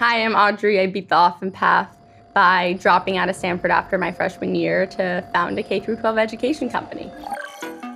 Hi, I'm Audrey. I beat the often path by dropping out of Stanford after my freshman year to found a K 12 education company.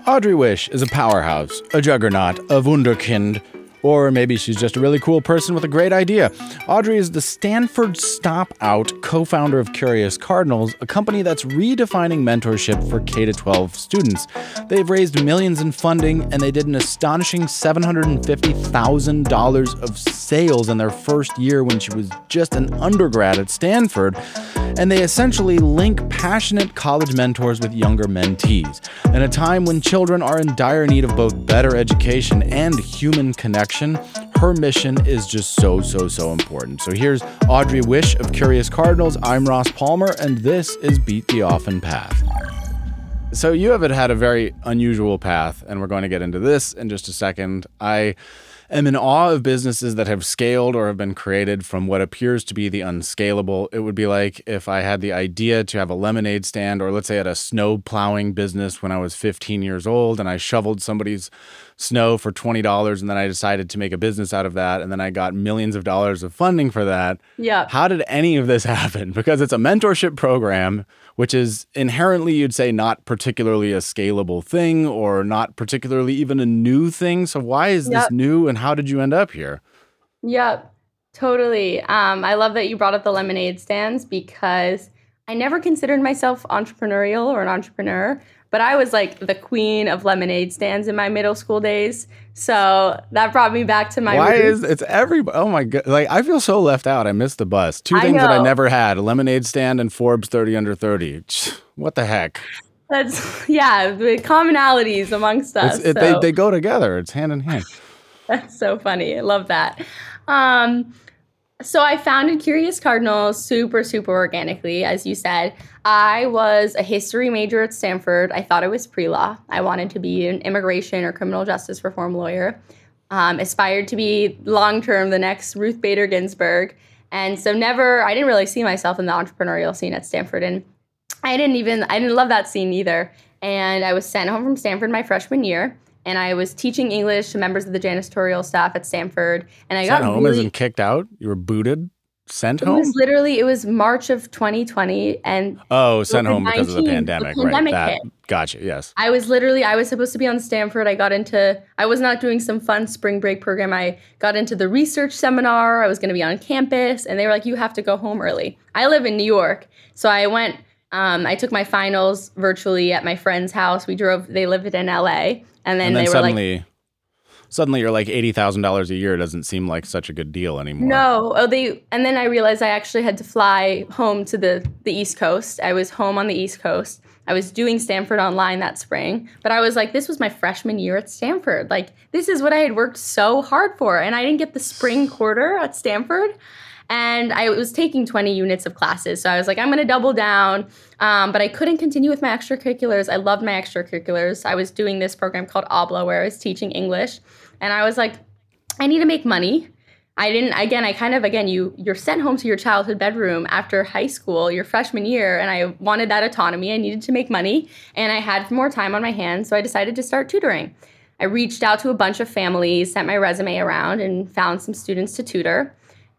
Audrey Wisch is a powerhouse, a juggernaut, a wunderkind, or maybe she's just a really cool person with a great idea. Audrey is the Stanford Stop Out co founder of Curious Cardinals, a company that's redefining mentorship for K 12 students. They've raised millions in funding and they did an astonishing $750,000 of sales in their first year when she was just an undergrad at Stanford. And they essentially link passionate college mentors with younger mentees. In a time when children are in dire need of both better education and human connection, her mission is just so, so, so important. So here's Audrey Wisch of Curious Cardinals. I'm Ross Palmer, and this is Beat the Often Path. So you have had a very unusual path, and we're going to get into this in just a second. I am in awe of businesses that have scaled or have been created from what appears to be the unscalable. It would be like if I had the idea to have a lemonade stand, or let's say at a snow plowing business when I was 15 years old, and I shoveled somebody's snow for $20 and then I decided to make a business out of that and then I got millions of dollars of funding for that. Yeah. How did any of this happen? Because it's a mentorship program which is inherently you'd say not particularly a scalable thing or not particularly even a new thing. So why is yep. this new and how did you end up here? Yep. Totally. Um, I love that you brought up the lemonade stands because I never considered myself entrepreneurial or an entrepreneur, but I was like the queen of lemonade stands in my middle school days. So that brought me back to my. Why roots. is it's every? Oh my god! Like I feel so left out. I missed the bus. Two things that I never had: a lemonade stand and Forbes thirty under thirty. What the heck? That's yeah, the commonalities amongst us. It, so. They they go together. It's hand in hand. That's so funny. I love that. Um, so I founded Curious Cardinals super, super organically, as you said. I was a history major at Stanford. I thought I was pre-law. I wanted to be an immigration or criminal justice reform lawyer. Um, aspired to be long-term the next Ruth Bader Ginsburg. And so never, I didn't really see myself in the entrepreneurial scene at Stanford. And I didn't even, I didn't love that scene either. And I was sent home from Stanford my freshman year and I was teaching English to members of the janitorial staff at Stanford. And I sent got home really, isn't kicked out. You were booted, sent it home. Was literally, it was March of 2020, and oh, sent home because of the pandemic, the pandemic right? That, hit. gotcha. Yes. I was literally, I was supposed to be on Stanford. I got into, I was not doing some fun spring break program. I got into the research seminar. I was going to be on campus, and they were like, "You have to go home early." I live in New York, so I went. Um, I took my finals virtually at my friend's house. We drove. They lived in LA, and then, and then they suddenly, were like, suddenly you're like eighty thousand dollars a year doesn't seem like such a good deal anymore. No, oh they, and then I realized I actually had to fly home to the the East Coast. I was home on the East Coast. I was doing Stanford online that spring, but I was like, this was my freshman year at Stanford. Like this is what I had worked so hard for, and I didn't get the spring quarter at Stanford and I was taking 20 units of classes. So I was like, I'm going to double down. Um, but I couldn't continue with my extracurriculars. I loved my extracurriculars. I was doing this program called Abla where I was teaching English. And I was like, I need to make money. I didn't again I kind of again you you're sent home to your childhood bedroom after high school your freshman year and I wanted that autonomy I needed to make money and I had more time on my hands so I decided to start tutoring. I reached out to a bunch of families, sent my resume around and found some students to tutor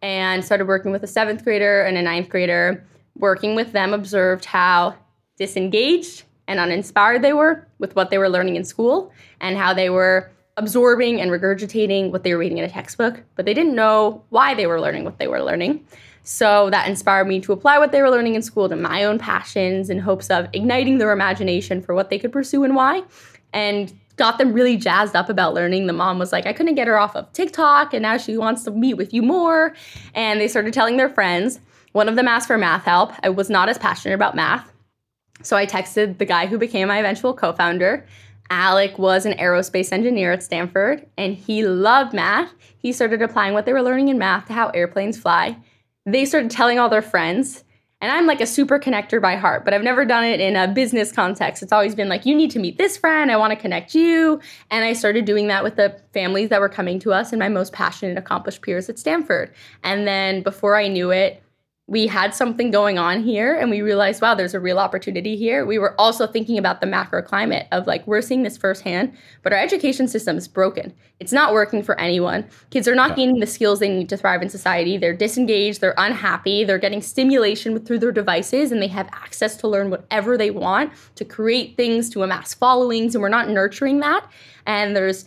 and started working with a seventh grader and a ninth grader. Working with them, observed how disengaged and uninspired they were with what they were learning in school and how they were absorbing and regurgitating what they were reading in a textbook, but they didn't know why they were learning what they were learning. So that inspired me to apply what they were learning in school to my own passions in hopes of igniting their imagination for what they could pursue and why. And got them really jazzed up about learning. The mom was like, I couldn't get her off of TikTok, and now she wants to meet with you more. And they started telling their friends. One of them asked for math help. I was not as passionate about math. So I texted the guy who became my eventual co founder. Alec was an aerospace engineer at Stanford, and he loved math. He started applying what they were learning in math to how airplanes fly. They started telling all their friends. And I'm like a super connector by heart, but I've never done it in a business context. It's always been like, you need to meet this friend. I want to connect you. And I started doing that with the families that were coming to us and my most passionate, accomplished peers at Stanford. And then before I knew it, we had something going on here and we realized, wow, there's a real opportunity here. We were also thinking about the macro climate of like, we're seeing this firsthand, but our education system is broken. It's not working for anyone. Kids are not yeah. gaining the skills they need to thrive in society. They're disengaged, they're unhappy, they're getting stimulation through their devices, and they have access to learn whatever they want to create things, to amass followings, and we're not nurturing that. And there's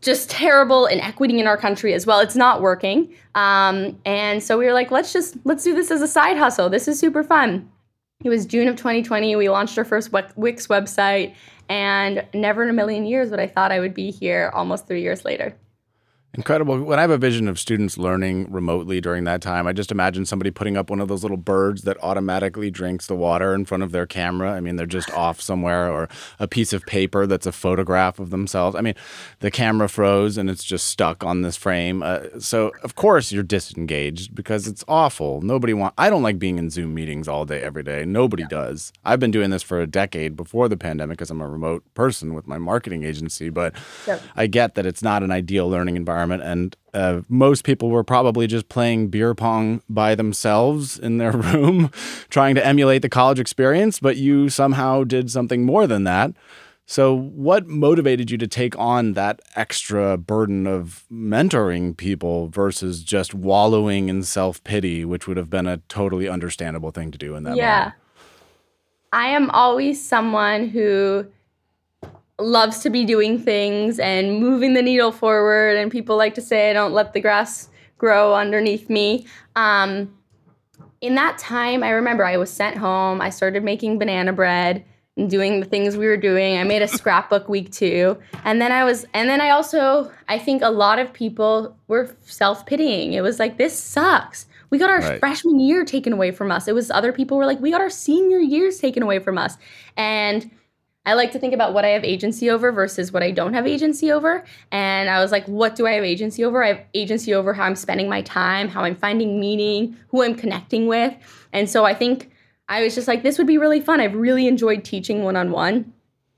just terrible inequity in our country as well. It's not working. Um, and so we were like, let's just let's do this as a side hustle. This is super fun. It was June of 2020. We launched our first Wix website, and never in a million years would I thought I would be here almost three years later. Incredible. When I have a vision of students learning remotely during that time, I just imagine somebody putting up one of those little birds that automatically drinks the water in front of their camera. I mean, they're just off somewhere, or a piece of paper that's a photograph of themselves. I mean, the camera froze and it's just stuck on this frame. Uh, so, of course, you're disengaged because it's awful. Nobody want. I don't like being in Zoom meetings all day, every day. Nobody yeah. does. I've been doing this for a decade before the pandemic because I'm a remote person with my marketing agency, but yep. I get that it's not an ideal learning environment environment, and uh, most people were probably just playing beer pong by themselves in their room, trying to emulate the college experience. But you somehow did something more than that. So, what motivated you to take on that extra burden of mentoring people versus just wallowing in self pity, which would have been a totally understandable thing to do in that yeah. moment? I am always someone who loves to be doing things and moving the needle forward. And people like to say, I don't let the grass grow underneath me. Um, in that time, I remember I was sent home. I started making banana bread and doing the things we were doing. I made a scrapbook week two. And then I was, and then I also, I think a lot of people were self pitying. It was like, this sucks. We got our right. freshman year taken away from us. It was other people were like, we got our senior years taken away from us. And I like to think about what I have agency over versus what I don't have agency over. And I was like, what do I have agency over? I have agency over how I'm spending my time, how I'm finding meaning, who I'm connecting with. And so I think I was just like, this would be really fun. I've really enjoyed teaching one on one.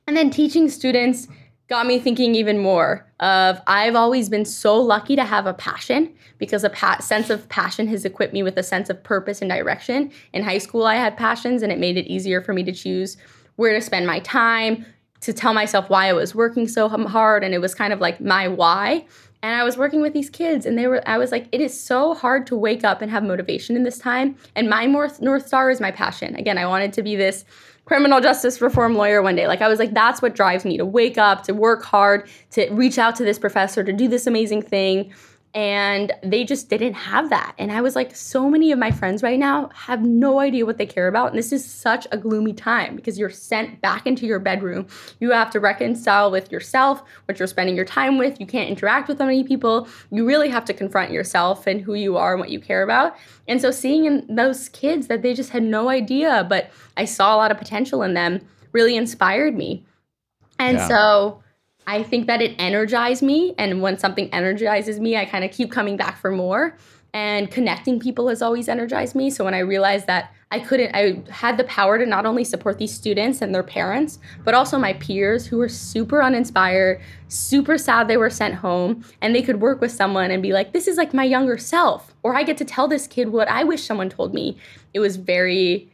And then teaching students got me thinking even more of I've always been so lucky to have a passion because a pa- sense of passion has equipped me with a sense of purpose and direction. In high school, I had passions and it made it easier for me to choose where to spend my time, to tell myself why I was working so hard. And it was kind of like my why. And I was working with these kids, and they were, I was like, it is so hard to wake up and have motivation in this time. And my North, North Star is my passion. Again, I wanted to be this criminal justice reform lawyer one day. Like, I was like, that's what drives me to wake up, to work hard, to reach out to this professor, to do this amazing thing and they just didn't have that. And I was like, so many of my friends right now have no idea what they care about. And this is such a gloomy time because you're sent back into your bedroom. You have to reconcile with yourself, what you're spending your time with. You can't interact with many people. You really have to confront yourself and who you are and what you care about. And so seeing in those kids that they just had no idea, but I saw a lot of potential in them really inspired me. And yeah. so I think that it energized me. And when something energizes me, I kind of keep coming back for more. And connecting people has always energized me. So when I realized that I couldn't, I had the power to not only support these students and their parents, but also my peers who were super uninspired, super sad they were sent home, and they could work with someone and be like, this is like my younger self. Or I get to tell this kid what I wish someone told me. It was very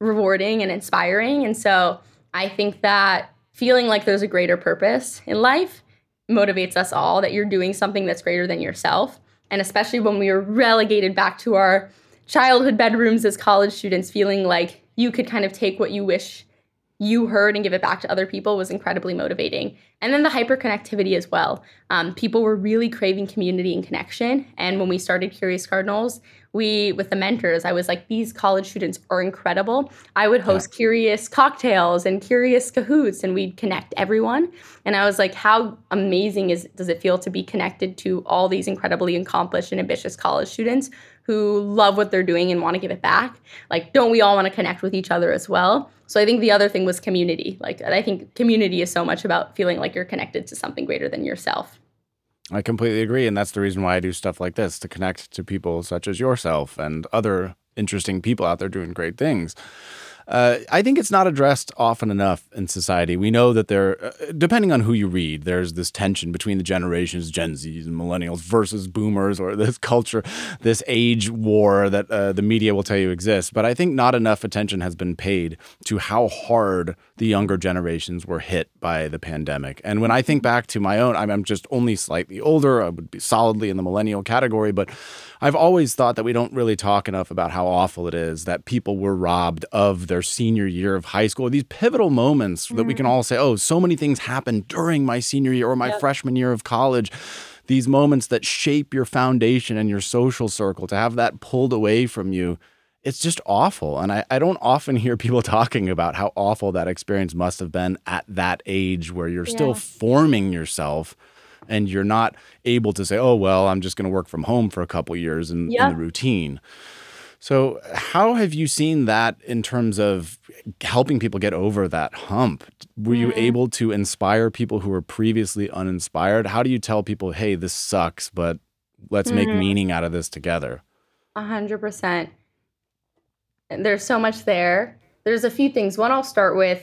rewarding and inspiring. And so I think that feeling like there's a greater purpose in life motivates us all that you're doing something that's greater than yourself. And especially when we were relegated back to our childhood bedrooms as college students, feeling like you could kind of take what you wish you heard and give it back to other people was incredibly motivating. And then the hyperconnectivity as well. Um, people were really craving community and connection. And when we started Curious Cardinals, we, with the mentors, I was like, these college students are incredible. I would host yeah. curious cocktails and curious cahoots, and we'd connect everyone. And I was like, how amazing is does it feel to be connected to all these incredibly accomplished and ambitious college students who love what they're doing and want to give it back. Like, don't we all want to connect with each other as well? So I think the other thing was community. Like, I think community is so much about feeling like you're connected to something greater than yourself. I completely agree. And that's the reason why I do stuff like this to connect to people such as yourself and other interesting people out there doing great things. Uh, I think it's not addressed often enough in society. We know that there, uh, depending on who you read, there's this tension between the generations, Gen Zs and millennials versus boomers, or this culture, this age war that uh, the media will tell you exists. But I think not enough attention has been paid to how hard the younger generations were hit by the pandemic. And when I think back to my own, I'm just only slightly older, I would be solidly in the millennial category, but I've always thought that we don't really talk enough about how awful it is that people were robbed of their senior year of high school. These pivotal moments mm-hmm. that we can mm. all say, oh, so many things happened during my senior year or my yep. freshman year of college. These moments that shape your foundation and your social circle, to have that pulled away from you, it's just awful. And I, I don't often hear people talking about how awful that experience must have been at that age where you're yeah. still forming yourself and you're not able to say, oh, well, I'm just going to work from home for a couple years in, yep. in the routine. So, how have you seen that in terms of helping people get over that hump? Were you mm-hmm. able to inspire people who were previously uninspired? How do you tell people, hey, this sucks, but let's mm-hmm. make meaning out of this together? A hundred percent. There's so much there. There's a few things. One, I'll start with.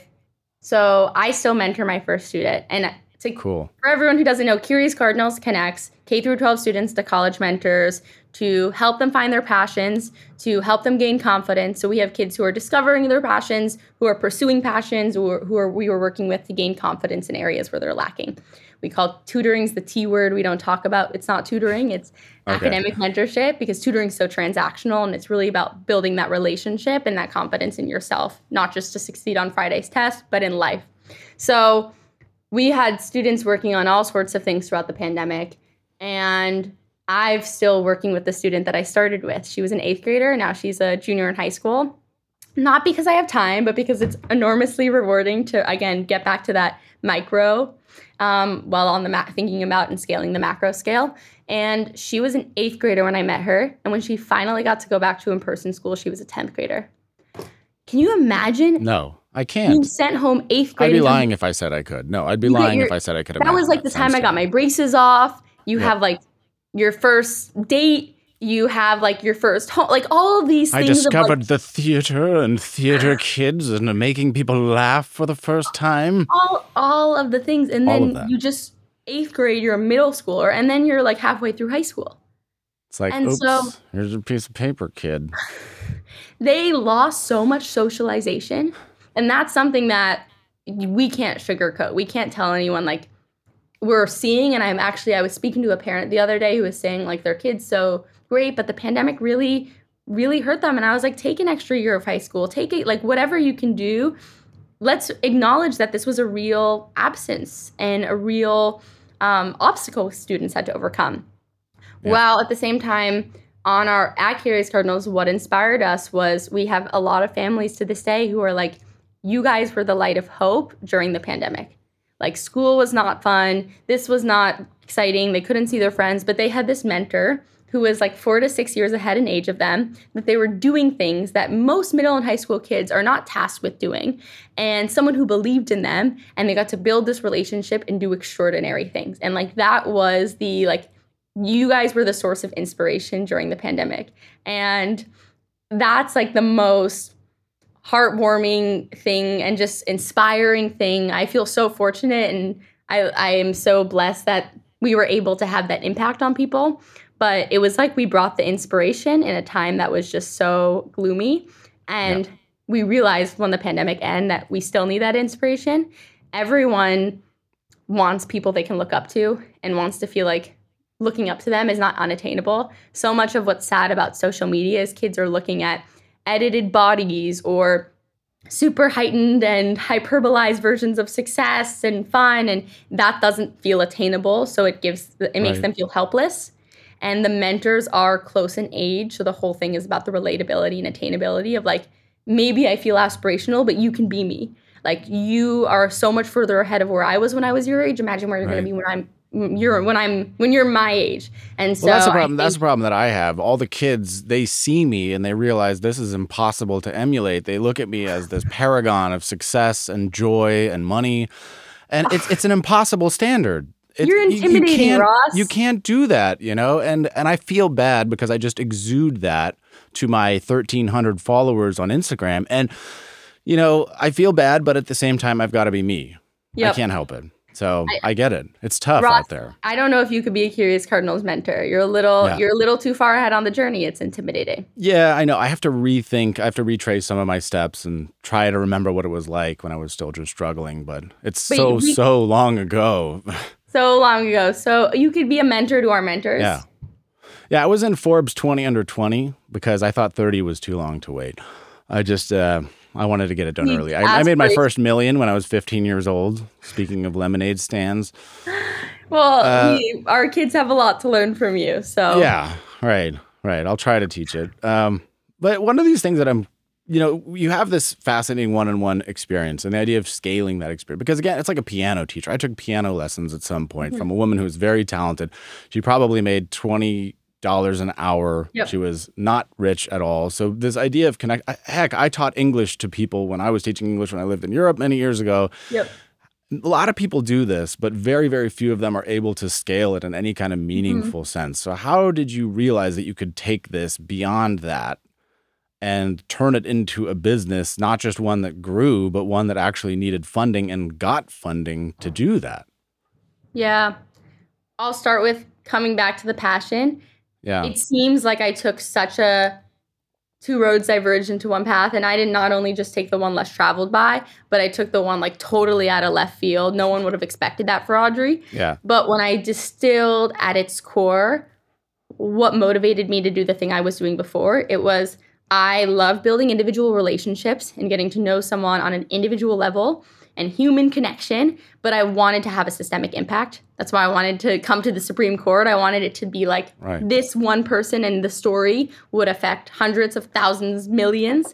So I still mentor my first student, and cool. For everyone who doesn't know, Curious Cardinals connects K through 12 students to college mentors to help them find their passions, to help them gain confidence. So we have kids who are discovering their passions, who are pursuing passions, or who are we are working with to gain confidence in areas where they're lacking. We call tutoring's the T word. We don't talk about it's not tutoring, it's okay. academic mentorship because tutoring is so transactional and it's really about building that relationship and that confidence in yourself, not just to succeed on Friday's test, but in life. So we had students working on all sorts of things throughout the pandemic. And I'm still working with the student that I started with. She was an eighth grader. Now she's a junior in high school. Not because I have time, but because it's enormously rewarding to, again, get back to that micro um, while on the ma- thinking about and scaling the macro scale. And she was an eighth grader when I met her. And when she finally got to go back to in person school, she was a 10th grader. Can you imagine? No. I can't. You sent home eighth grade. I'd be lying if I said I could. No, I'd be lying your, if I said I could. Have. That was like the time I got my braces off. You yep. have like your first date. You have like your first home, like all of these things. I discovered like, the theater and theater kids and making people laugh for the first time. All, all of the things, and then you just eighth grade. You're a middle schooler, and then you're like halfway through high school. It's like, and oops, so, here's a piece of paper, kid. they lost so much socialization and that's something that we can't sugarcoat. We can't tell anyone like we're seeing and I'm actually I was speaking to a parent the other day who was saying like their kids so great, but the pandemic really really hurt them and I was like take an extra year of high school. Take it like whatever you can do. Let's acknowledge that this was a real absence and a real um, obstacle students had to overcome. Yeah. While at the same time, on our at Curious Cardinals, what inspired us was we have a lot of families to this day who are like, you guys were the light of hope during the pandemic. Like school was not fun. This was not exciting. They couldn't see their friends, but they had this mentor who was like four to six years ahead in age of them, that they were doing things that most middle and high school kids are not tasked with doing. And someone who believed in them and they got to build this relationship and do extraordinary things. And like that was the like, you guys were the source of inspiration during the pandemic. And that's like the most heartwarming thing and just inspiring thing. I feel so fortunate and I, I am so blessed that we were able to have that impact on people. But it was like we brought the inspiration in a time that was just so gloomy. And yeah. we realized when the pandemic ended that we still need that inspiration. Everyone wants people they can look up to and wants to feel like looking up to them is not unattainable. So much of what's sad about social media is kids are looking at edited bodies or super heightened and hyperbolized versions of success and fun and that doesn't feel attainable so it gives it makes right. them feel helpless and the mentors are close in age so the whole thing is about the relatability and attainability of like maybe i feel aspirational but you can be me like you are so much further ahead of where i was when i was your age imagine where you're right. going to be when i'm you're when I'm when you're my age. And so well, that's the problem. Think, that's the problem that I have. All the kids they see me and they realize this is impossible to emulate. They look at me as this paragon of success and joy and money, and it's it's an impossible standard. It, you're intimidating, you, you Ross. You can't do that, you know. And and I feel bad because I just exude that to my 1,300 followers on Instagram and you know, I feel bad, but at the same time, I've got to be me. Yep. I can't help it. So I- I, get it. It's tough Ross, out there. I don't know if you could be a Curious Cardinals mentor. You're a little Yeah. you're a little too far ahead on the journey. It's intimidating. Yeah, I know. I have to rethink. I have to retrace some of my steps and try to remember what it was like when I was still just struggling. But it's But so we- so long ago. So long ago. So you could be a mentor to our mentors. yeah, yeah. I was in Forbes 20 under 20 because I thought 30 was too long to wait. I just uh, I wanted to get it done early. I, I made my first million when I was 15 years old. Speaking of lemonade stands, Well, Uh, we, our kids have a lot to learn from you. So Yeah, right, right. I'll try to teach it. Um, but one of these things that I'm, you know, you have this fascinating one-on-one experience, and the idea of scaling that experience. Because again, it's like a piano teacher. I took piano lessons at some point from a woman who was very talented. She probably made twenty dollars an hour. Yep. She was not rich at all. So this idea of connect. Heck, I taught English to people when I was teaching English when I lived in Europe many years ago Yep. a lot of people do this, but very, very few of them are able to scale it in any kind of mm-hmm. meaningful sense. So, how did you realize that you could take this beyond that and turn it into a business, not just one that grew, but one that actually needed funding and got funding to do that? Yeah. I'll start with coming back to the passion. Yeah. It seems like I took such a two roads diverged into one path and I did not only just take the one less traveled by, but I took the one like totally out of left field. No one would have expected that for Audrey. Yeah. But when I distilled at its core what motivated me to do the thing I was doing before, it was I love building individual relationships and getting to know someone on an individual level and human connection, but I wanted to have a systemic impact. That's why I wanted to come to the Supreme Court. I wanted it to be like Right. this one person and the story would affect hundreds of thousands, millions.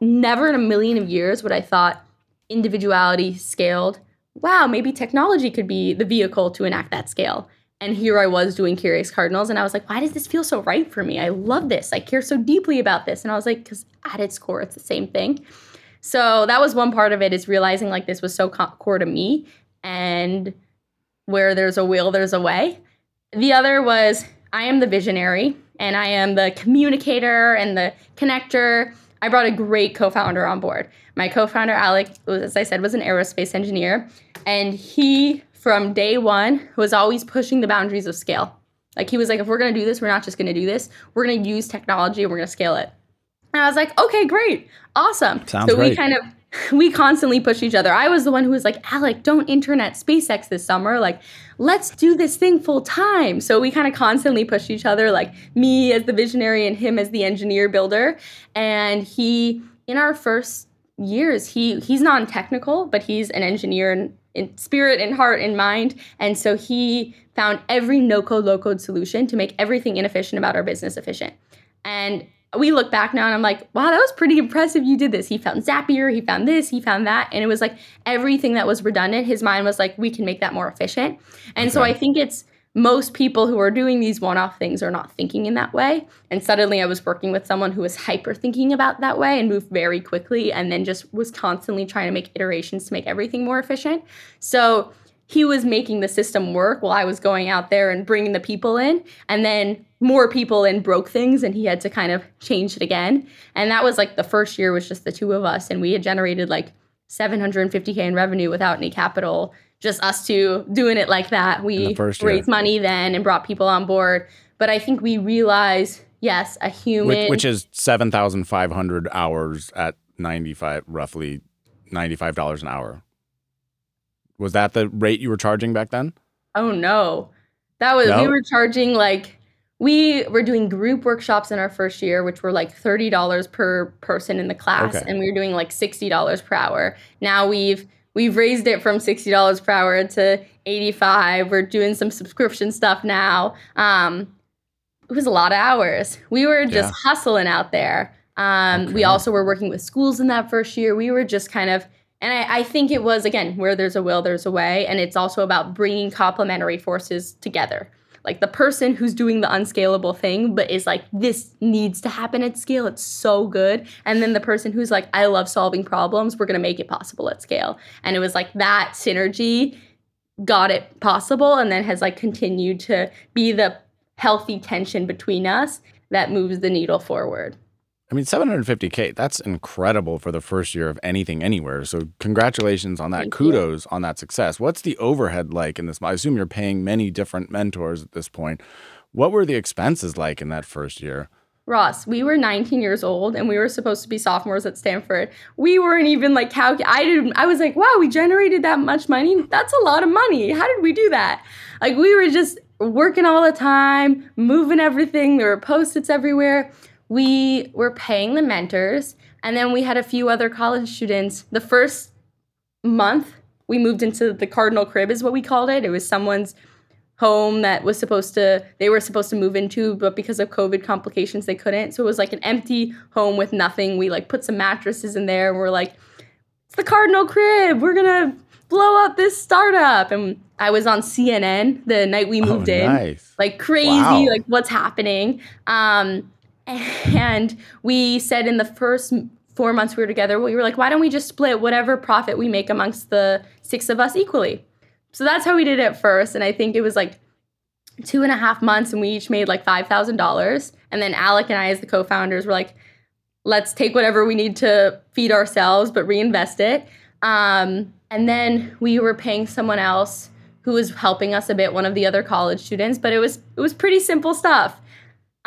Never in a million of years would I thought individuality scaled. Wow, maybe technology could be the vehicle to enact that scale. And here I was doing Curious Cardinals, and I was like, why does this feel so right for me? I love this. I care so deeply about this. And I was like, because at its core, it's the same thing. So that was one part of it is realizing like this was so core to me. And where there's a will, there's a way. The other was I am the visionary and I am the communicator and the connector. I brought a great co-founder on board. My co-founder Alec, as I said, was an aerospace engineer, and he from day one was always pushing the boundaries of scale. Like he was like, if we're gonna do this, we're not just gonna do this. We're gonna use technology and we're gonna scale it. And I was like, okay, great, awesome. Sounds so we great. kind of we constantly push each other. I was the one who was like, Alec, don't internet SpaceX this summer. Like, let's do this thing full time. So we kind of constantly pushed each other, like me as the visionary and him as the engineer builder. And he, in our first years, he he's non-technical, but he's an engineer in, in spirit and heart and mind. And so he found every no-code, low-code solution to make everything inefficient about our business efficient. And we look back now and I'm like, wow, that was pretty impressive. You did this. He found Zapier, he found this, he found that. And it was like everything that was redundant, his mind was like, we can make that more efficient. And so I think it's most people who are doing these one off things are not thinking in that way. And suddenly I was working with someone who was hyper thinking about that way and moved very quickly and then just was constantly trying to make iterations to make everything more efficient. So he was making the system work while I was going out there and bringing the people in. And then more people and broke things and he had to kind of change it again. And that was like the first year was just the two of us. And we had generated like 750K in revenue without any capital, just us two doing it like that. We first year. raised money then and brought people on board. But I think we realized, yes, a human. Which, which is 7,500 hours at 95, roughly $95 an hour. Was that the rate you were charging back then? Oh no. That was we were charging like we were doing group workshops in our first year, which were like thirty dollars per person in the class, Okay. and we were doing like sixty dollars per hour. Now we've we've raised it from sixty dollars per hour to eighty five. We're doing some subscription stuff now. Um, it was a lot of hours. We were just Yeah. hustling out there. Um, We also were working with schools in that first year. We were just kind of, and I, I think it was again where there's a will, there's a way, and it's also about bringing complementary forces together. Like the person who's doing the unscalable thing, but is like, this needs to happen at scale. It's so good. And then the person who's like, I love solving problems. We're going to make it possible at scale. And it was like that synergy got it possible and then has like continued to be the healthy tension between us that moves the needle forward. I mean, 750K, that's incredible for the first year of anything anywhere. So, congratulations on that. Thank you. Kudos on that success. What's the overhead like in this? I assume you're paying many different mentors at this point. What were the expenses like in that first year? Ross, we were 19 years old and we were supposed to be sophomores at Stanford. We weren't even like calc. I didn't. I was like, wow, we generated that much money. That's a lot of money. How did we do that? Like we were just working all the time, moving everything. There were post-its everywhere. We were paying the mentors, and then we had a few other college students. The first month we moved into the Cardinal Crib, is what we called it. It was someone's home that was supposed to they were supposed to move into but because of covid complications they couldn't. So it was like an empty home with nothing. We like put some mattresses in there and we're like it's the cardinal crib. We're gonna blow up this startup. And i was on cnn the night we moved oh, in like crazy Wow. like what's happening? Um and we said in the first four months we were together we were like why don't we just split whatever profit we make amongst the six of us equally? So that's how we did it first and i think it was like two and a half months and we each made like $5000 and then alec and i as the co-founders were like let's take whatever we need to feed ourselves but reinvest it. Um, and then we were paying someone else who was helping us a bit one of the other college students but it was it was pretty simple stuff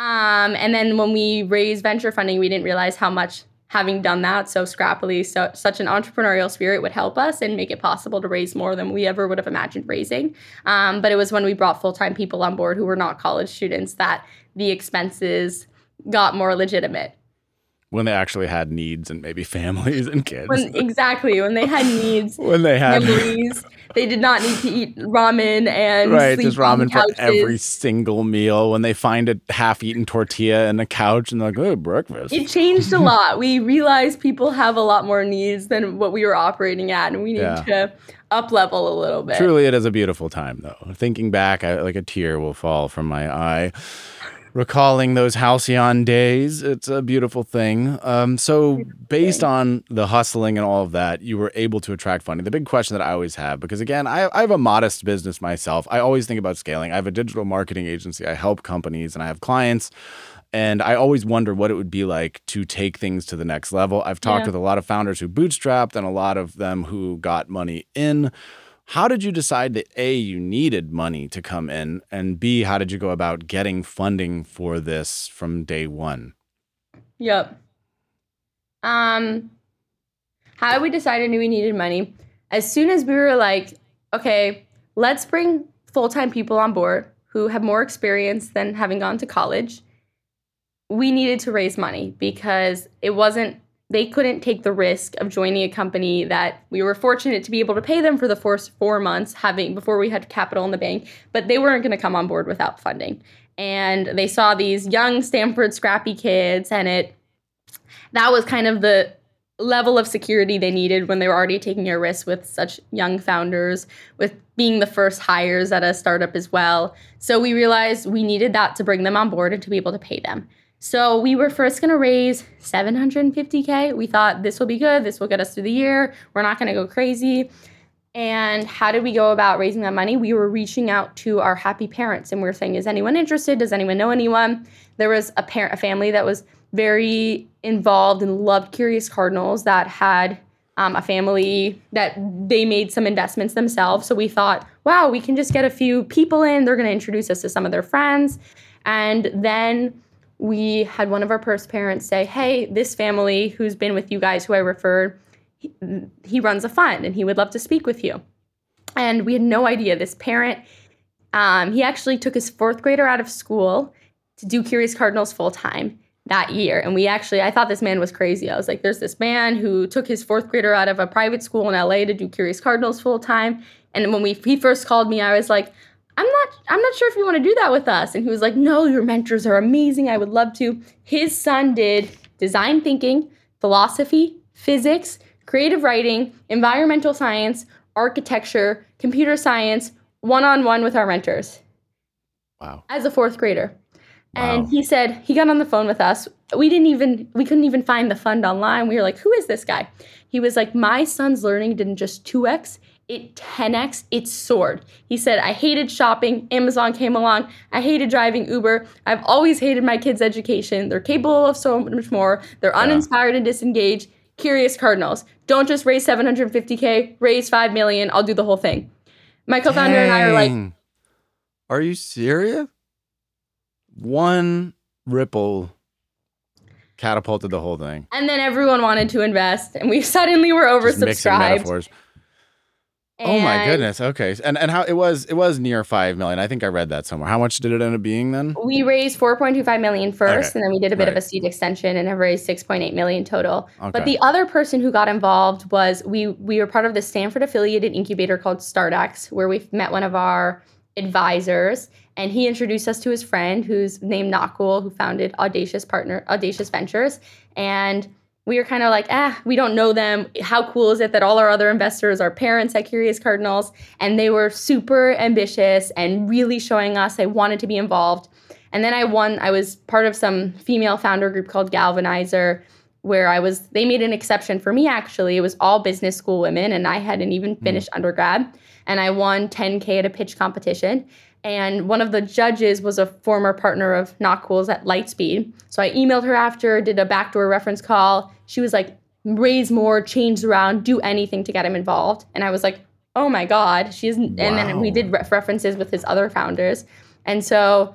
um, and then when we raised venture funding we didn't realize how much having done that so scrappily so such an entrepreneurial spirit would help us and make it possible to raise more than we ever would have imagined raising. Um, but it was when we brought full-time people on board who were not college students that the expenses got more legitimate When they actually had needs and maybe families and kids. when exactly when they had needs when they had memories. They did not need to eat ramen and right just ramen for every single meal. When they find a half-eaten tortilla in a couch and they're like oh breakfast. It changed a lot. We realized people have a lot more needs than what we were operating at and we need Yeah. to up level a little bit. Truly it is a beautiful time though. Thinking back I, like a tear will fall from my eye recalling those halcyon days. It's a beautiful thing. Um, so based on the hustling and all of that you were able to attract funding. The big question that i always have because again I, I have a modest business myself. I always think about scaling. I have a digital marketing agency. I help companies and i have clients. And I always wonder what it would be like to take things to the next level. I've talked Yeah. with a lot of founders who bootstrapped and a lot of them who got money in. How did you decide that A, you needed money to come in, and B, how did you go about getting funding for this from day one? Yep. Um, how we decided we needed money. As soon as we were like, okay, let's bring full time people on board who have more experience than having gone to college, we needed to raise money because it wasn't, they couldn't take the risk of joining a company that we were fortunate to be able to pay them for the first four months having before we had capital in the bank, but they weren't going to come on board without funding. And they saw these young Stanford scrappy kids and it that was kind of the level of security they needed when they were already taking a risk with such young founders, with being the first hires at a startup as well. So we realized we needed that to bring them on board and to be able to pay them. So we were first going to raise 750K. We thought this will be good. This will get us through the year. We're not going to go crazy. And how did we go about raising that money? We were reaching out to our happy parents and we were saying, is anyone interested? Does anyone know anyone? There was a parent, a family that was very involved and loved Curious Cardinals that had um, a family that they made some investments themselves. So we thought, wow, we can just get a few people in. They're going to introduce us to some of their friends. And then we had one of our first parents say, hey, this family who's been with you guys, who I referred, he, he runs a fund and he would love to speak with you. And we had no idea. This parent, um, he actually took his fourth grader out of school to do Curious Cardinals full time that year. And we actually, I thought this man was crazy. I was like, there's this man who took his fourth grader out of a private school in LA to do Curious Cardinals full time. And when we he first called me, I was like, I'm not I'm not sure if you want to do that with us. And he was like, No, your mentors are amazing. I would love to. His son did design thinking, philosophy, physics, creative writing, environmental science, architecture, computer science, one-on-one with our mentors Wow. as a fourth grader. And Wow. he said he got on the phone with us. We didn't even we couldn't even find the fund online. We were like, "Who is this guy?" He was like, "My son's learning didn't just 2x, it 10x, it soared. He said, I hated shopping. Amazon came along. I hated driving Uber. I've always hated my kids' education. They're capable of so much more. They're uninspired and disengaged. Curious Cardinals. Don't just raise 750K, raise 5 million. I'll do the whole thing. My co founder and I are like, Are you serious? One ripple catapulted the whole thing. and then everyone wanted to invest, and we suddenly were oversubscribed. Metaphors. Oh my goodness. Okay. And and how it was it was near five million. I think I read that somewhere. How much did it end up being then? We raised 4.25 million first, Okay. and then we did a bit of a seed extension and have raised 6.8 million total. Okay. But the other person who got involved was we we were part of the Stanford affiliated incubator called StartX, where we met one of our advisors, and he introduced us to his friend who's named Nakul, who founded Audacious Partner Audacious Ventures, and we were kind of like, ah, we don't know them. How cool is it that all our other investors are parents at Curious Cardinals? And they were super ambitious and really showing us they wanted to be involved. And then I won, I was part of some female founder group called Galvanizer, where I was, they made an exception for me actually. It was all business school women, and I hadn't even finished undergrad. And I won 10K at a pitch competition. And one of the judges was a former partner of Nakul's at Lightspeed. So I emailed her after, did a backdoor reference call. She was like, raise more, change around, do anything to get him involved. And I was like, oh my God. She's, and then we did ref- references with his other founders. And so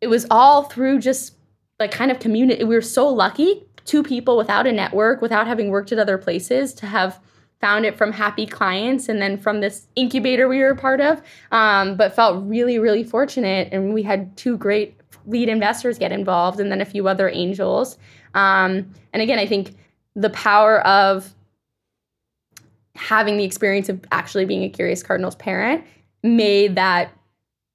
it was all through just like kind of community. We were so lucky, two people without a network, without having worked at other places, to have found it from happy clients and then from this incubator we were a part of. Um, but felt really, really fortunate. And we had two great lead investors get involved and then a few other angels. Um, and again, I think the power of having the experience of actually being a Curious Cardinals parent made that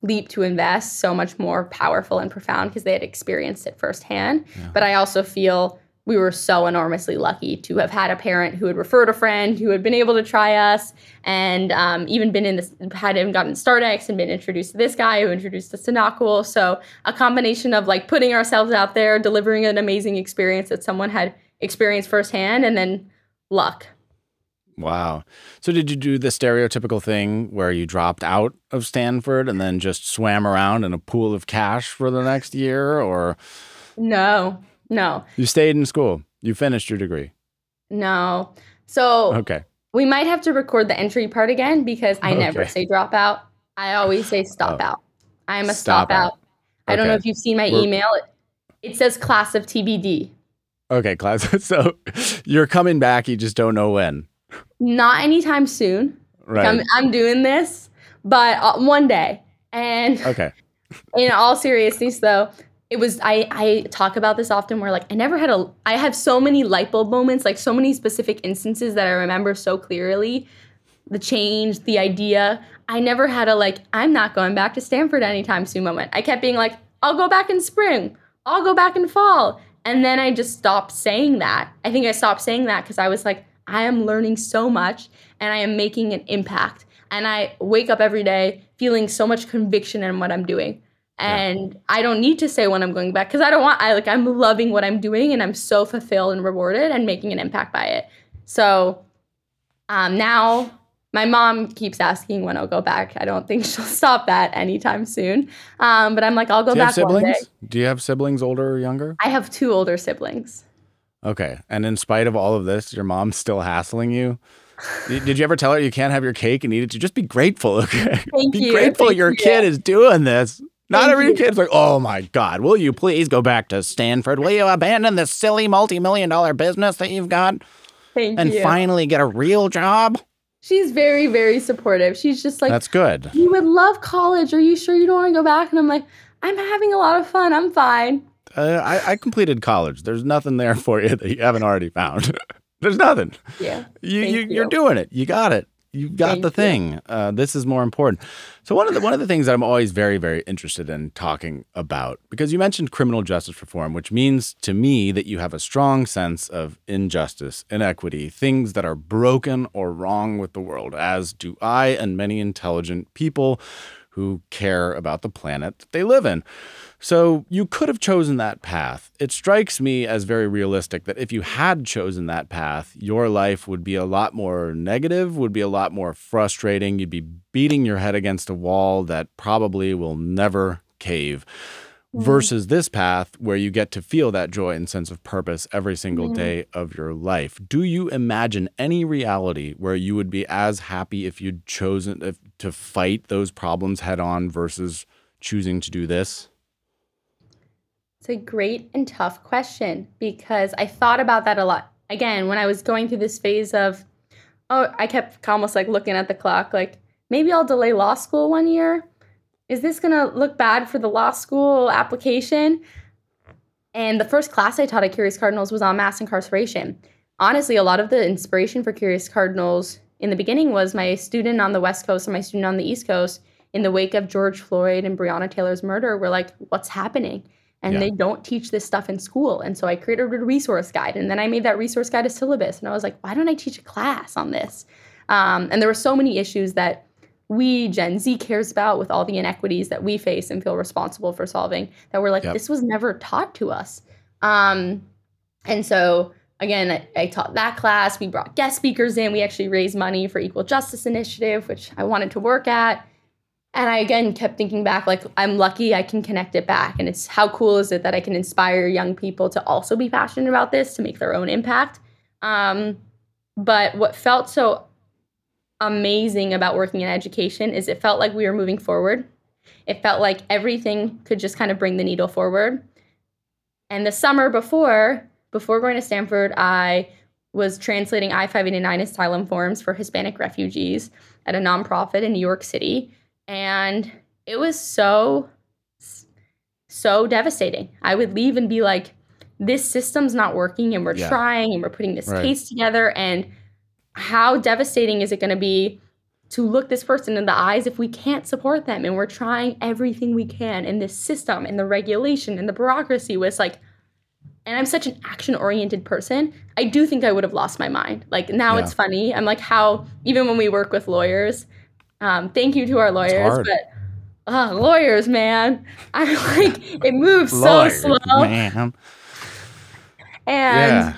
leap to invest so much more powerful and profound because they had experienced it firsthand. But I also feel we were so enormously lucky to have had a parent who had referred a friend who had been able to try us and um, even been in this, had even gotten StartX and been introduced to this guy who introduced us to Nakul. So a combination of like putting ourselves out there, delivering an amazing experience that someone had experienced firsthand, and then luck. Wow. So did you do the stereotypical thing where you dropped out of Stanford and then just swam around in a pool of cash for the next year or No, no, you stayed in school? You finished your degree. no. So Okay. we might have to record the entry part again because I never say drop out. I always say stop Oh. out. I am a Stop stop, out. out. I don't know if you've seen my We're- email. It, it says class of TBD. Okay, class. So you're coming back, you just don't know when. Not anytime soon. Right. I'm, I'm doing this, but uh, one day. And okay. in all seriousness though it was I, I talk about this often where like i never had a i have so many light bulb moments like so many specific instances that i remember so clearly. The change the idea. I never had a like i'm not going back to stanford anytime soon moment. I kept being like i'll go back in spring. I'll go back in fall. And then i just stopped saying that. I think i stopped saying that because i was like i am learning so much and i am making an impact. And i wake up every day feeling so much conviction in what i'm doing and I don't need to say when I'm going back because I don't want I like I'm loving what I'm doing and I'm so fulfilled and rewarded and making an impact by it. So um, now my mom keeps asking when I'll go back. I don't think she'll stop that anytime soon. Um, but I'm like I'll go Do you have back one day. siblings? Do you have siblings older or younger? I have two older siblings. Okay. And in spite of all of this, your mom's still hassling you. Did did you ever tell her you can't have your cake and eat it? You just be grateful, okay? Thank be you, grateful thank your you. kid is doing this. Not every you. kid's like, oh my God, will you please go back to Stanford? Will you abandon this silly multi million dollar business that you've got Thank and you. finally get a real job? She's very very supportive. She's just like That's good. you would love college. Are you sure you don't want to go back? And I'm like I'm having a lot of fun. I'm fine. Uh, I, I completed college. There's nothing there for you that you haven't already found. There's nothing. Yeah. You, Thank you you're doing it. You got it. You got Thank the you. thing. Uh, this is more important. So one of the one of the things that I'm always very very interested in talking about because you mentioned criminal justice reform, which means to me that you have a strong sense of injustice, inequity, things that are broken or wrong with the world, as do I and many intelligent people who care about the planet that they live in. So you could have chosen that path. It strikes me as very realistic that if you had chosen that path, your life would be a lot more negative, would be a lot more frustrating. You'd be beating your head against a wall that probably will never cave. Mm. Versus this path where you get to feel that joy and sense of purpose every single mm. day of your life. Do you imagine any reality where you would be as happy if you'd chosen to fight those problems head on versus choosing to do this? A great and tough question because I thought about that a lot. Again, when I was going through this phase of, oh, I kept almost like looking at the clock, like maybe I'll delay law school one year. Is this going to look bad for the law school application? And the first class I taught at Curious Cardinals was on mass incarceration. Honestly, a lot of the inspiration for Curious Cardinals in the beginning was my student on the West Coast and my student on the East Coast in the wake of George Floyd and Breonna Taylor's murder were like, what's happening? And yeah. they don't teach this stuff in school. And so I created a resource guide, and then I made that resource guide a syllabus. And I was like, why don't I teach a class on this? Um, and there were so many issues that we Gen Z cares about with all the inequities that we face and feel responsible for solving that we're like, yep. this was never taught to us. Um, and so again, I, I, taught that class. We brought guest speakers in. We actually raised money for Equal Justice Initiative, which I wanted to work at and I again kept thinking back, like, I'm lucky I can connect it back. And it's how cool is it that I can inspire young people to also be passionate about this, to make their own impact. Um, but what felt so amazing about working in education is it felt like we were moving forward. It felt like everything could just kind of bring the needle forward. And the summer before, before going to Stanford, I was translating I 589 asylum forms for Hispanic refugees at a nonprofit in New York City and it was so so devastating. I would leave and be like, this system's not working and we're yeah. trying and we're putting this right. case together and how devastating is it going to be to look this person in the eyes if we can't support them and we're trying everything we can in this system and the regulation and the bureaucracy was like and I'm such an action oriented person, I do think I would have lost my mind. Like now yeah. it's funny. I'm like how even when we work with lawyers, um, thank you to our lawyers, but uh, lawyers, man, I like it moves lawyers, so slow, man. And yeah.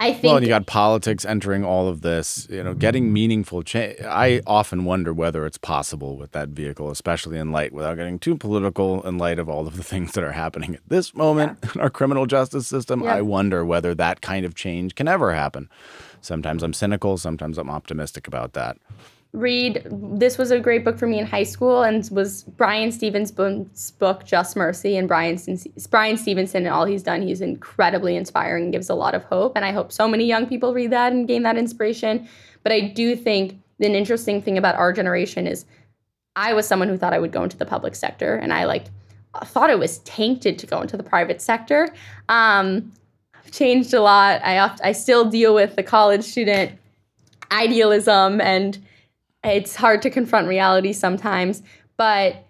I think well, and you got politics entering all of this. You know, getting meaningful change. I often wonder whether it's possible with that vehicle, especially in light, without getting too political, in light of all of the things that are happening at this moment yeah. in our criminal justice system. I wonder whether that kind of change can ever happen. Sometimes I'm cynical. Sometimes I'm optimistic about that read this was a great book for me in high school and was Bryan Stevenson's book Just Mercy and Bryan Bryan Stevenson and all he's done he's incredibly inspiring and gives a lot of hope and I hope so many young people read that and gain that inspiration. But I do think an interesting thing about our generation is I was someone who thought I would go into the public sector and I like thought it was tainted to go into the private sector. Um, I've changed a lot. I oft, I still deal with the college student idealism and it's hard to confront reality sometimes, but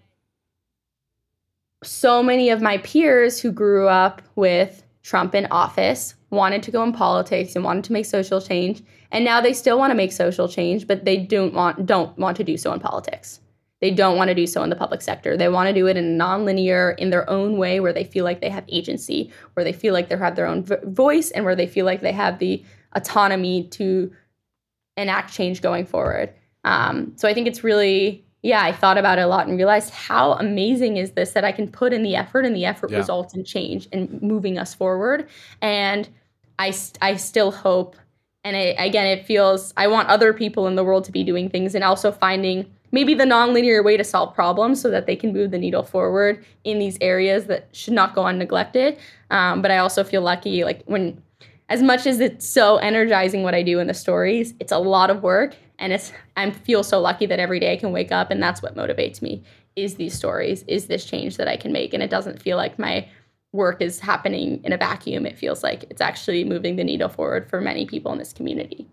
so many of my peers who grew up with Trump in office wanted to go in politics and wanted to make social change, and now they still want to make social change, but they don't want don't want to do so in politics. They don't want to do so in the public sector. They want to do it in a nonlinear, in their own way, where they feel like they have agency, where they feel like they have their own voice, and where they feel like they have the autonomy to enact change going forward. Um, so I think it's really, yeah, I thought about it a lot and realized how amazing is this that I can put in the effort and the effort yeah. results in change and moving us forward. And I, I still hope, and again, it feels I want other people in the world to be doing things and also finding maybe the nonlinear way to solve problems so that they can move the needle forward in these areas that should not go unneglected. Um, but I also feel lucky, like when, as much as it's so energizing what I do in the stories, it's a lot of work and it's I feel so lucky that every day I can wake up and that's what motivates me is these stories, is this change that I can make and it doesn't feel like my work is happening in a vacuum. It feels like it's actually moving the needle forward for many people in this community.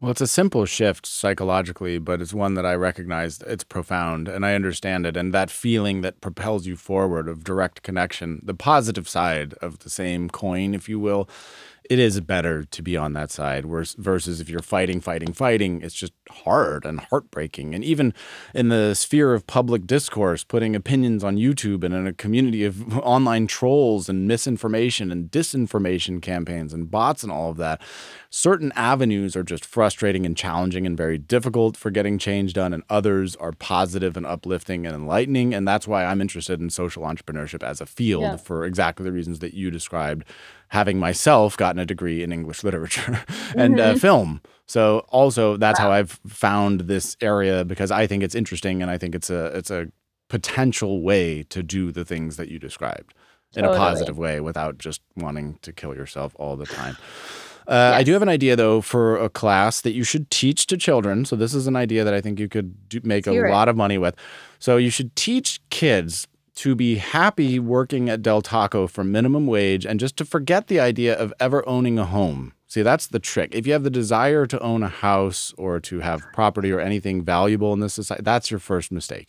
Well, it's a simple shift psychologically, but it's one that I recognize it's profound and I understand it. And that feeling that propels you forward of direct connection, the positive side of the same coin, if you will, it is better to be on that side versus if you're fighting, fighting, fighting, it's just hard and heartbreaking. And even in the sphere of public discourse, putting opinions on YouTube and in a community of online trolls and misinformation and disinformation campaigns and bots and all of that, certain avenues are just frustrating and challenging and very difficult for getting change done, and others are positive and uplifting and enlightening. And that's why I'm interested in social entrepreneurship as a field Yeah. for exactly the reasons that you described, having myself gotten a degree in English literature and uh, film. So also that's how I've found this area because I think it's interesting and I think it's a it's a potential way to do the things that you described in a positive way without just wanting to kill yourself all the time. Uh, I do have an idea though for a class that you should teach to children. So this is an idea that I think you could do, make a lot of money with. So you should teach kids to be happy working at Del Taco for minimum wage and just to forget the idea of ever owning a home. See, that's the trick. If you have the desire to own a house or to have property or anything valuable in this society, that's your first mistake.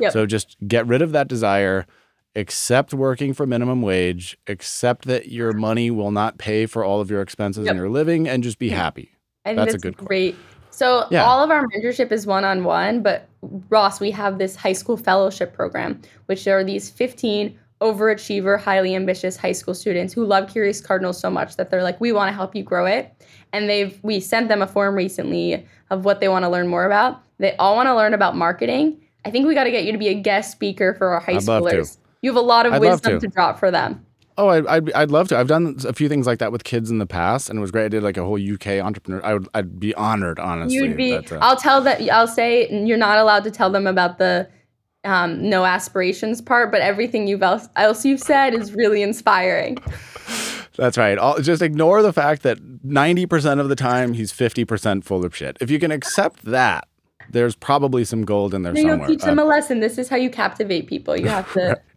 Yep. So just get rid of that desire, accept working for minimum wage, accept that your money will not pay for all of your expenses Yep. and your living, and just be happy. I think That's that's, a good quote. So Yeah. all of our mentorship is one on one, but Ross, we have this high school fellowship program, which are these 15 overachiever, highly ambitious high school students who love Curious Cardinals so much that they're like, we want to help you grow it. And they've we sent them a form recently of what they want to learn more about. They all want to learn about marketing. I think we got to get you to be a guest speaker for our high I'd love to. schoolers. You have a lot of I'd wisdom to. to drop for them. Oh, I, I'd, I'd love to. I've done a few things like that with kids in the past, and it was great. I did like a whole UK entrepreneur. I would, I'd be honored, honestly. You'd be. that, uh, I'll tell that. I'll say you're not allowed to tell them about the um, no aspirations part, but everything you've else, else you've said is really inspiring. That's right. I'll, just ignore the fact that 90% of the time he's 50% full of shit. If you can accept that, there's probably some gold in there Then somewhere. you'll teach them Uh, a lesson. This is how you captivate people. You have to,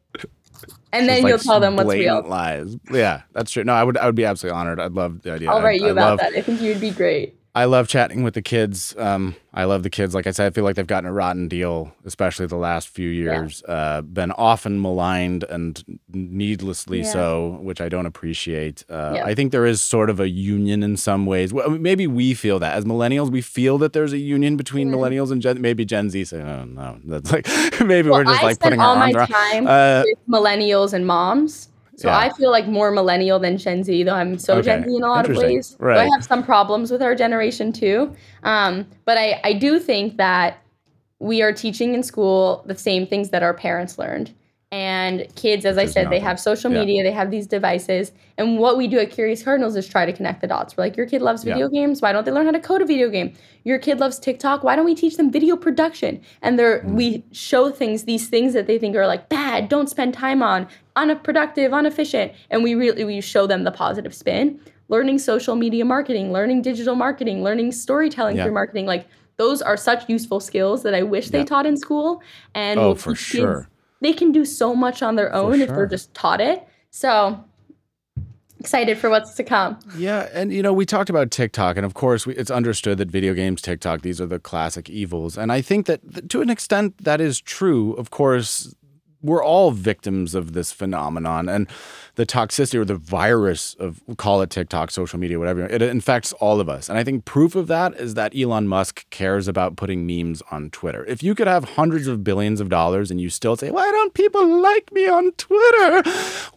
and then like you'll tell them what's real. lies. Yeah, that's true. No, I would I would be absolutely honored. I'd love the idea. I'll I- write you I about love, that. I think you'd be great. I love chatting with the kids. Um, I love the kids. Like I said, I feel like they've gotten a rotten deal, especially the last few years. Uh, been often maligned and needlessly Yeah. so, which I don't appreciate. Uh, Yeah. I think there is sort of a union in some ways. Well, maybe we feel that as millennials, we feel that there's a union between millennials and Gen. Maybe Gen Z say, "Oh no, that's like maybe Well, we're just I like putting all our my arms around." time Uh, with millennials and moms. So Yeah. I feel like more millennial than Gen Z, though I'm so Gen Z in a lot of ways. So Right. I have some problems with our generation too. Um, but I, I do think that we are teaching in school the same things that our parents learned. And kids, as I said, they have social Yeah. media, they have these devices. And what we do at Curious Cardinals is try to connect the dots. We're like, your kid loves Yeah. video games. Why don't they learn how to code a video game? Your kid loves TikTok. Why don't we teach them video production? And they're Mm. we show things, these things that they think are like bad, don't spend time on, unproductive, inefficient. And we really we show them the positive spin. Learning social media marketing, learning digital marketing, learning storytelling Yeah. through marketing, like those are such useful skills that I wish they taught in school. And Oh, for sure. They can do so much on their own if sure. they're just taught it. So excited for what's to come. Yeah, and you know, we talked about TikTok, and of course, we, it's understood that video games, TikTok, these are the classic evils. And I think that th- to an extent that is true. Of course, we're all victims of this phenomenon and the toxicity or the virus of call it TikTok, social media, whatever. It infects all of us. And I think proof of that is that Elon Musk cares about putting memes on Twitter. If you could have hundreds of billions of dollars and you still say, "Why don't people like me on Twitter?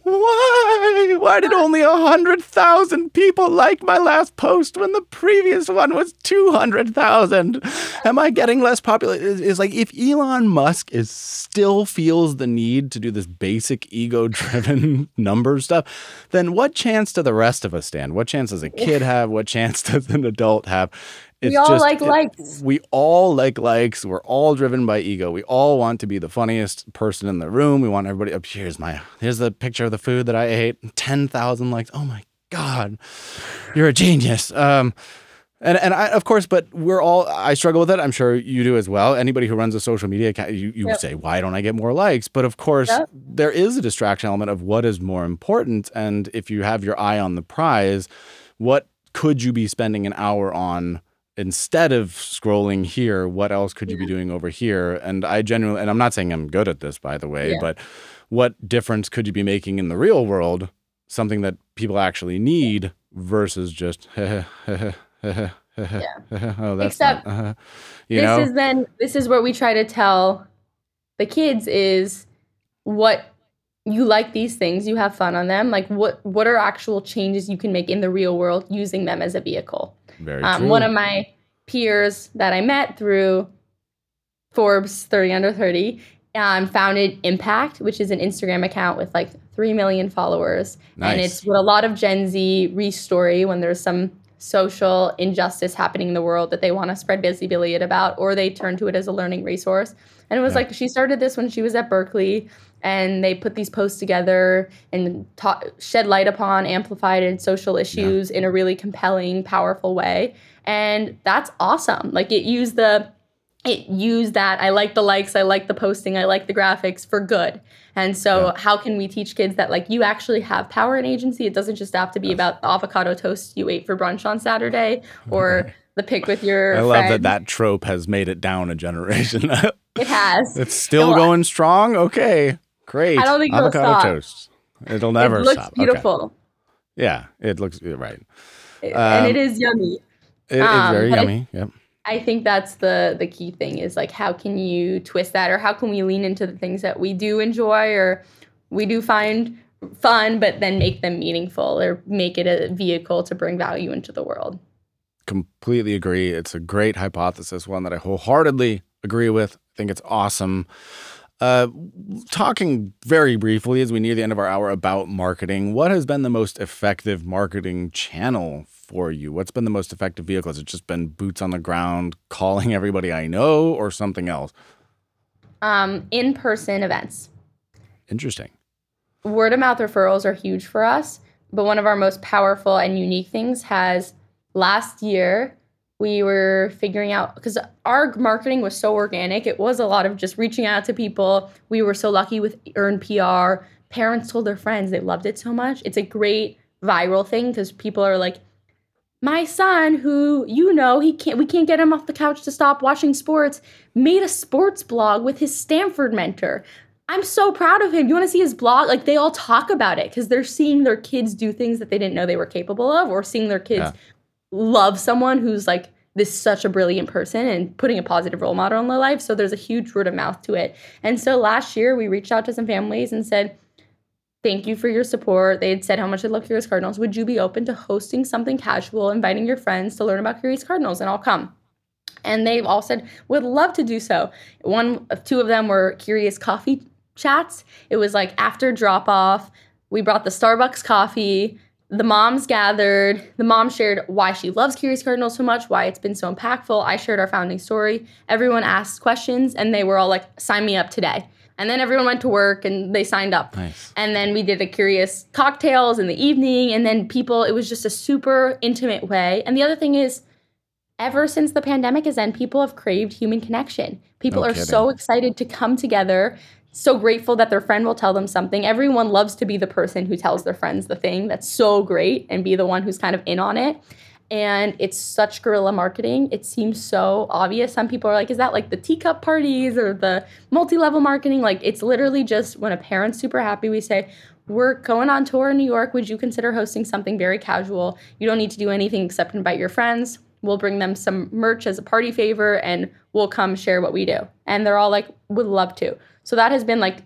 Why? Why did only a hundred thousand people like my last post when the previous one was two hundred thousand? Am I getting less popular?" Is like if Elon Musk is still feels the need to do this basic ego-driven number stuff, then what chance do the rest of us stand? What chance does a kid have? What chance does an adult have? We all like it- likes. We all like likes. We're all driven by ego. We all want to be the funniest person in the room. We want everybody up. Here's my here's the picture of the food that I ate. Ten thousand likes. Oh my god, you're a genius. Um, and and I of course, but we're all. I struggle with it. I'm sure you do as well. Anybody who runs a social media account, you you Yep. say, why don't I get more likes? But of course, Yep. there is a distraction element of what is more important. And if you have your eye on the prize, what could you be spending an hour on? instead of scrolling here, what else could you be doing over here? And I genuinely, and I'm not saying I'm good at this, by the way, Yeah. but what difference could you be making in the real world? Something that people actually need versus just oh that's Except not, uh, you this know? is then this is what we try to tell the kids is what you like these things you have fun on them like what what are actual changes you can make in the real world using them as a vehicle? Very um, true. one of my peers that i met through forbes 30 under 30 um, founded impact which is an instagram account with like 3 million followers. And it's what a lot of gen z restory when there's some social injustice happening in the world that they want to spread visibility about or they turn to it as a learning resource. And it was Yeah. like she started this when she was at berkeley and they put these posts together and taught, shed light upon amplified and social issues in a really compelling powerful way. And that's awesome. Like it used the it used that i like the likes i like the posting i like the graphics for good and so Yeah. how can we teach kids that like you actually have power and agency it doesn't just have to be about the avocado toast you ate for brunch on saturday or the pic with your I love that that trope has made it down a generation. it has it's still on. going strong. Okay, great. I don't think it'll avocado stop. toast. It'll never it looks stop. Okay. beautiful Yeah, it looks right. and Um, it is yummy It- it's Um, very I- yummy. Yep. I think that's the the key thing is like how can you twist that or how can we lean into the things that we do enjoy or we do find fun but then make them meaningful or make it a vehicle to bring value into the world. completely agree. It's a great hypothesis, one that I wholeheartedly agree with. I think it's awesome. Uh, talking very briefly as we near the end of our hour about marketing, what has been the most effective marketing channel for you? What's been the most effective vehicle? Has it just been boots on the ground, calling everybody I know, or something else? Um, in-person events. Interesting. Word of mouth referrals are huge for us, but one of our most powerful and unique things has last year we were figuring out because our marketing was so organic. It was a lot of just reaching out to people. We were so lucky with earn PR. Parents told their friends they loved it so much. It's a great viral thing because people are like, my son, who you know, he can't we can't get him off the couch to stop watching sports, made a sports blog with his Stanford mentor. I'm so proud of him. You want to see his blog? Like they all talk about it because they're seeing their kids do things that they didn't know they were capable of, or seeing their kids Yeah. love someone who's like this such a brilliant person and putting a positive role model in their life. So there's a huge word of mouth to it. And so last year we reached out to some families and said, Thank you for your support. They had said how much they love Curious Cardinals. Would you be open to hosting something casual, inviting your friends to learn about Curious Cardinals? And I'll come. And they've all said, would love to do so. One, two of them were Curious Coffee chats. It was like after drop off, we brought the Starbucks coffee. The moms gathered. The mom shared why she loves Curious Cardinals so much, why it's been so impactful. I shared our founding story. Everyone asked questions, and they were all like, sign me up today. And then everyone went to work and they signed up. Nice. And then we did a curious cocktails in the evening. And then people, it was just a super intimate way. And the other thing is, ever since the pandemic has ended, people have craved human connection. People No are kidding. so excited to come together, so grateful that their friend will tell them something. Everyone loves to be the person who tells their friends the thing that's so great and be the one who's kind of in on it. And it's such guerrilla marketing. It seems so obvious. Some people are like, is that like the teacup parties or the multi level marketing? Like, it's literally just when a parent's super happy, we say, we're going on tour in New York. Would you consider hosting something very casual? You don't need to do anything except invite your friends. We'll bring them some merch as a party favor and we'll come share what we do. And they're all like, would love to. So that has been like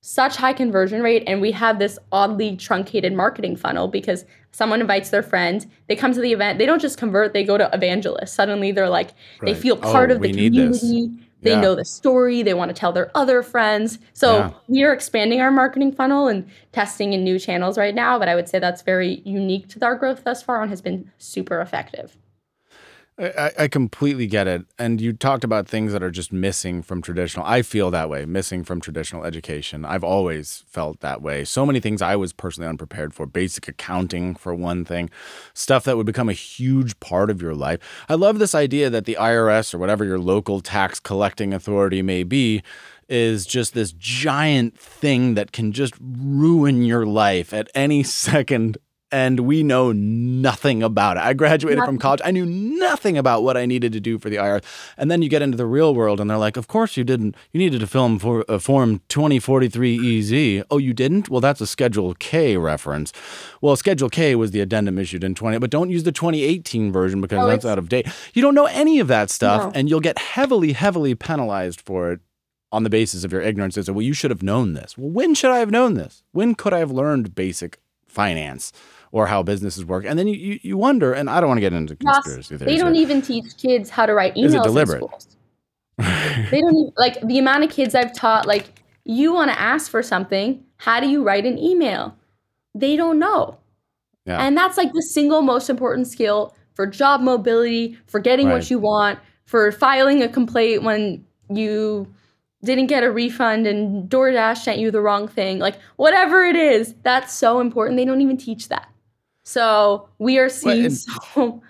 such high conversion rate and we have this oddly truncated marketing funnel because someone invites their friend they come to the event they don't just convert they go to evangelist suddenly they're like they feel part Oh, of the we need this. community they Yeah. know the story they want to tell their other friends so Yeah. we are expanding our marketing funnel and testing in new channels right now but i would say that's very unique to our growth thus far and has been super effective I, I completely get it. And you talked about things that are just missing from traditional. I feel that way, missing from traditional education. I've always felt that way. So many things I was personally unprepared for. Basic accounting, for one thing, stuff that would become a huge part of your life. I love this idea that the IRS or whatever your local tax collecting authority may be is just this giant thing that can just ruin your life at any second and we know nothing about it. I graduated Nothing. from college. I knew nothing about what I needed to do for the IRS. And then you get into the real world and they're like, "Of course you didn't. You needed to film for uh, form 2043EZ." Oh, you didn't? Well, that's a Schedule K reference. Well, Schedule K was the addendum issued in 20, but don't use the 2018 version because Oh, that's out of date. You don't know any of that stuff No. and you'll get heavily heavily penalized for it on the basis of your ignorance. It's, well, you should have known this. Well, when should I have known this? When could I have learned basic finance or how businesses work? And then you, you, you wonder, and I don't want to get into conspiracy theories. they don't here. even teach kids how to write emails Is it in deliberate? They don't even, like the amount of kids I've taught. Like you want to ask for something, how do you write an email? They don't know, Yeah. and that's like the single most important skill for job mobility, for getting Right. what you want, for filing a complaint when you didn't get a refund and DoorDash sent you the wrong thing. Like whatever it is, that's so important. They don't even teach that. So we are seeing so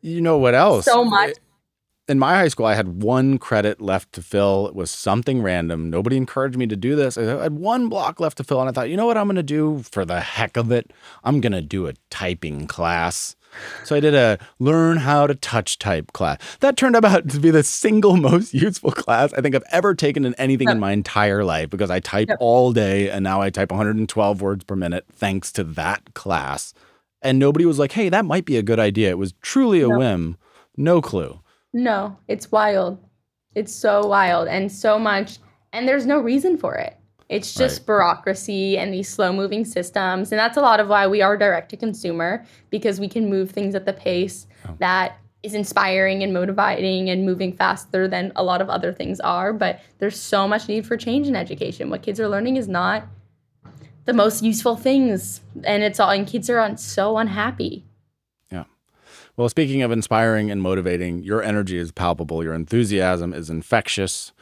you know what else? so much. in my high school, I had one credit left to fill. It was something random. Nobody encouraged me to do this. I had one block left to fill, and I thought, you know what I'm going to do for the heck of it? I'm going to do a typing class. So I did a learn how to touch type class. That turned out to be the single most useful class I think I've ever taken in anything in my entire life because I type Yep. all day and now I type 112 words per minute thanks to that class. And nobody was like, hey, that might be a good idea. It was truly a No. whim. No clue. No, it's wild. It's so wild and so much, and there's no reason for it. It's just Right. bureaucracy and these slow moving systems. And that's a lot of why we are direct to consumer because we can move things at the pace Oh. that is inspiring and motivating and moving faster than a lot of other things are. But there's so much need for change in education. What kids are learning is not the most useful things. And it's all, and kids are un, so unhappy. Yeah well, speaking of inspiring and motivating, your energy is palpable. Your enthusiasm is infectious.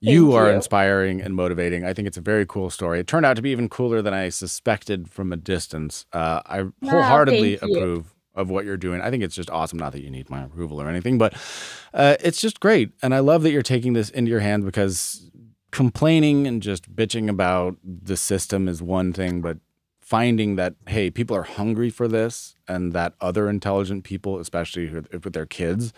You Thank are inspiring and motivating. I think it's a very cool story. It turned out to be even cooler than I suspected from a distance. Uh, I wholeheartedly approve of what you're doing. I think it's just awesome. Not that you need my approval or anything, but uh, it's just great. And I love that you're taking this into your hands because complaining and just bitching about the system is one thing, but finding that hey people are hungry for this and that other intelligent people especially with their kids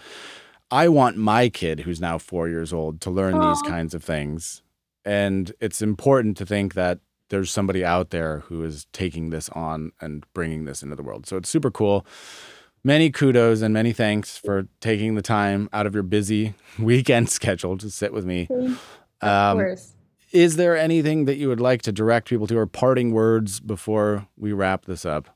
i want my kid who's now four years old to learn these kinds of things. And it's important to think that there's somebody out there who is taking this on and bringing this into the world. So it's super cool. Many kudos and many thanks for taking the time out of your busy weekend schedule to sit with me Of Um, course. is there anything that you would like to direct people to or parting words before we wrap this up?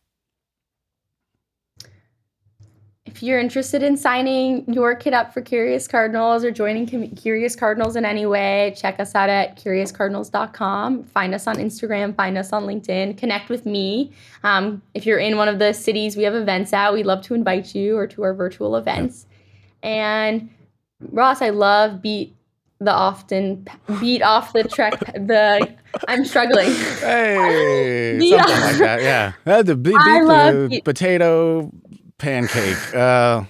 If you're interested in signing your kid up for Curious Cardinals or joining Curious Cardinals in any way, check us out at curiouscardinals.com. Find us on Instagram, find us on LinkedIn, connect with me. Um, if you're in one of the cities we have events at, we'd love to invite you or to our virtual events. And Ross, I love beat the often beat off the trek the I'm struggling. Hey, something like that. Yeah, Uh, the beat, I beat love the beat- potato pancake. Uh,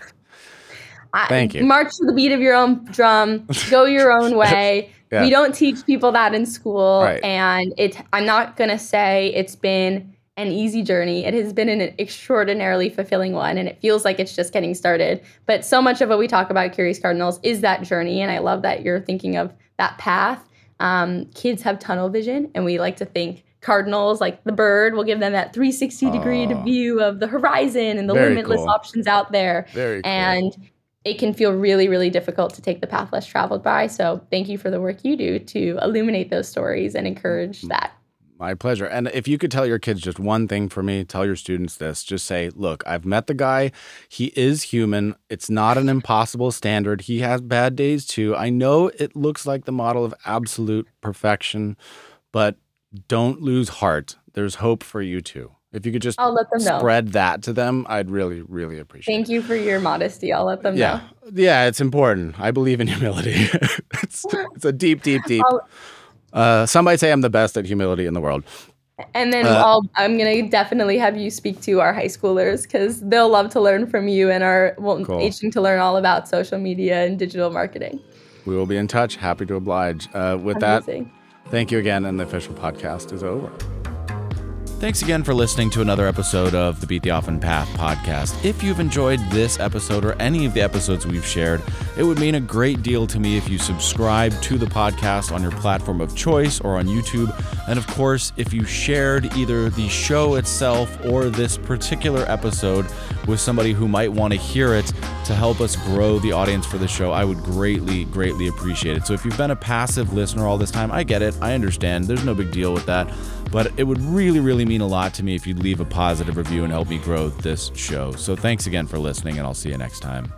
I- Thank you. March to the beat of your own drum. Go your own way. Yeah. We don't teach people that in school, Right. and it. I'm not gonna say it's been an easy journey. It has been an extraordinarily fulfilling one, and it feels like it's just getting started. But so much of what we talk about Curious Cardinals is that journey, and I love that you're thinking of that path. Um, kids have tunnel vision, and we like to think cardinals, like the bird, will give them that 360 degree Oh. view of the horizon and the limitless cool. options out there very cool. and it can feel really really difficult to take the path less traveled by so thank you for the work you do to illuminate those stories and encourage Mm-hmm. that My pleasure. And if you could tell your kids just one thing for me, tell your students this. Just say, look, I've met the guy. He is human. It's not an impossible standard. He has bad days too. I know it looks like the model of absolute perfection, but don't lose heart. There's hope for you too. If you could just i'll let them know spread that to them, I'd really, really appreciate it. thank you for your modesty i'll let them Yeah. know Yeah, it's important. I believe in humility. it's, it's a deep, deep, deep. I'll- Uh, some might say I'm the best at humility in the world. and then Uh, I'll, i'm going to definitely have you speak to our high schoolers because they'll love to learn from you and are well, Cool. itching to learn all about social media and digital marketing We will be in touch. Happy to oblige. Uh, with that, thank you again, and the official podcast is over. Thanks again for listening to another episode of the Beat the Often Path podcast. If you've enjoyed this episode or any of the episodes we've shared, it would mean a great deal to me if you subscribe to the podcast on your platform of choice or on YouTube. And of course, if you shared either the show itself or this particular episode with somebody who might want to hear it to help us grow the audience for the show, I would greatly, greatly appreciate it. So if you've been a passive listener all this time, I get it. I understand. There's no big deal with that. But it would really, really mean a lot to me if you'd leave a positive review and help me grow this show. So thanks again for listening, and I'll see you next time.